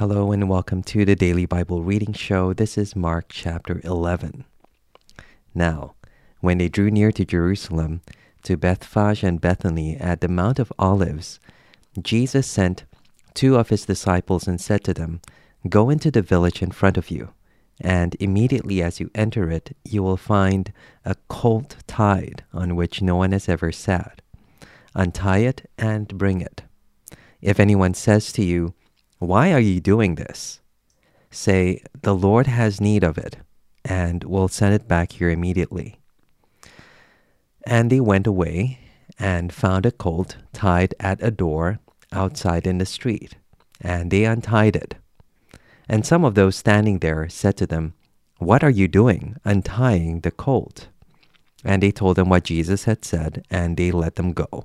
Hello and welcome to the Daily Bible Reading Show. This is Mark chapter 11. Now, when they drew near to Jerusalem, to Bethphage and Bethany at the Mount of Olives, Jesus sent two of his disciples and said to them, Go into the village in front of you, and immediately as you enter it, you will find a colt tied on which no one has ever sat. Untie it and bring it. If anyone says to you, why are you doing this? Say, The Lord has need of it, and will send it back here immediately. And they went away and found a colt tied at a door outside in the street, and they untied it. And some of those standing there said to them, What are you doing, untying the colt? And they told them what Jesus had said, and they let them go.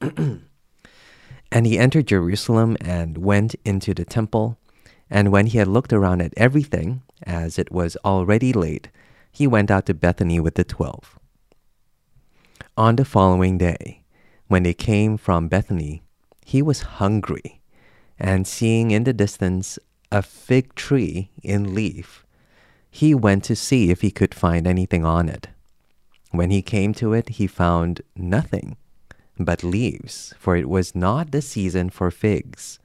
and he entered Jerusalem and went into the temple. And when he had looked around at everything, as it was already late, he went out to Bethany with the twelve. On the following day, when they came from Bethany, he was hungry, and seeing in the distance a fig tree in leaf, he went to see if he could find anything on it. When he came to it, he found nothing but leaves, for it was not the season for figs.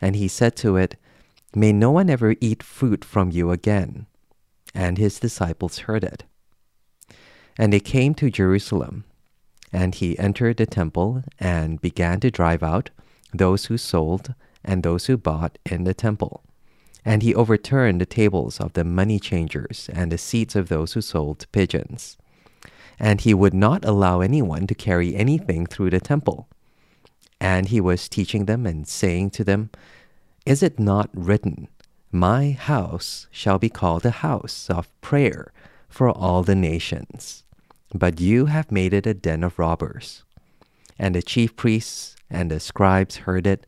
And he said to it, May no one ever eat fruit from you again. And his disciples heard it. And they came to Jerusalem. And he entered the temple and began to drive out those who sold and those who bought in the temple. And he overturned the tables of the money changers and the seats of those who sold pigeons and he would not allow anyone to carry anything through the temple. And he was teaching them and saying to them, Is it not written, My house shall be called a house of prayer for all the nations? But you have made it a den of robbers. And the chief priests and the scribes heard it,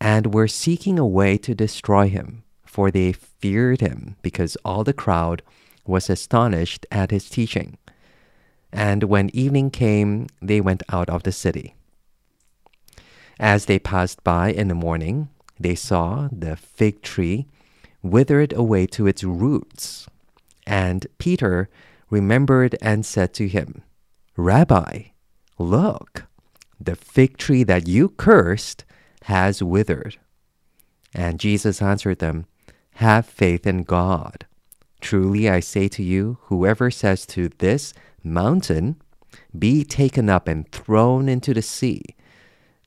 and were seeking a way to destroy him, for they feared him, because all the crowd was astonished at his teaching. And when evening came, they went out of the city. As they passed by in the morning, they saw the fig tree withered away to its roots. And Peter remembered and said to him, Rabbi, look, the fig tree that you cursed has withered. And Jesus answered them, Have faith in God. Truly I say to you, whoever says to this mountain, be taken up and thrown into the sea,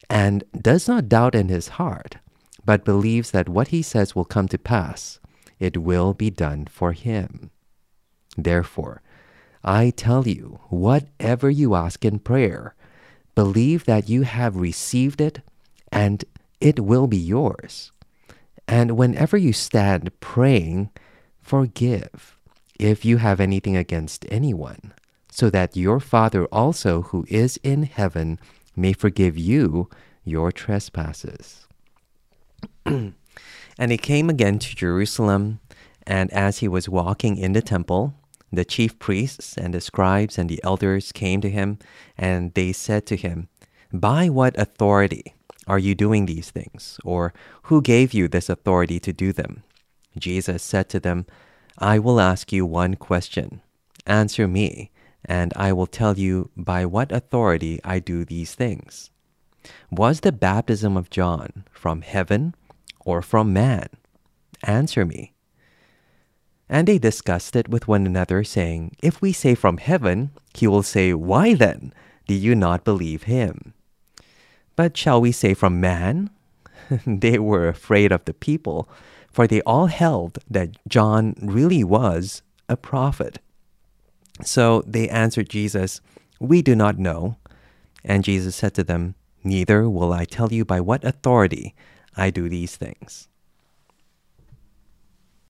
and does not doubt in his heart, but believes that what he says will come to pass, it will be done for him. Therefore, I tell you, whatever you ask in prayer, believe that you have received it, and it will be yours. And whenever you stand praying, forgive if you have anything against anyone so that your Father also, who is in heaven, may forgive you your trespasses. and he came again to Jerusalem, and as he was walking in the temple, the chief priests and the scribes and the elders came to him, and they said to him, By what authority are you doing these things? Or who gave you this authority to do them? Jesus said to them, I will ask you one question. Answer me, and I will tell you by what authority I do these things. Was the baptism of John from heaven or from man? Answer me. And they discussed it with one another, saying, If we say from heaven, he will say, Why then do you not believe him? But shall we say from man? they were afraid of the people, for they all held that John really was a prophet. So they answered Jesus, We do not know. And Jesus said to them, Neither will I tell you by what authority I do these things.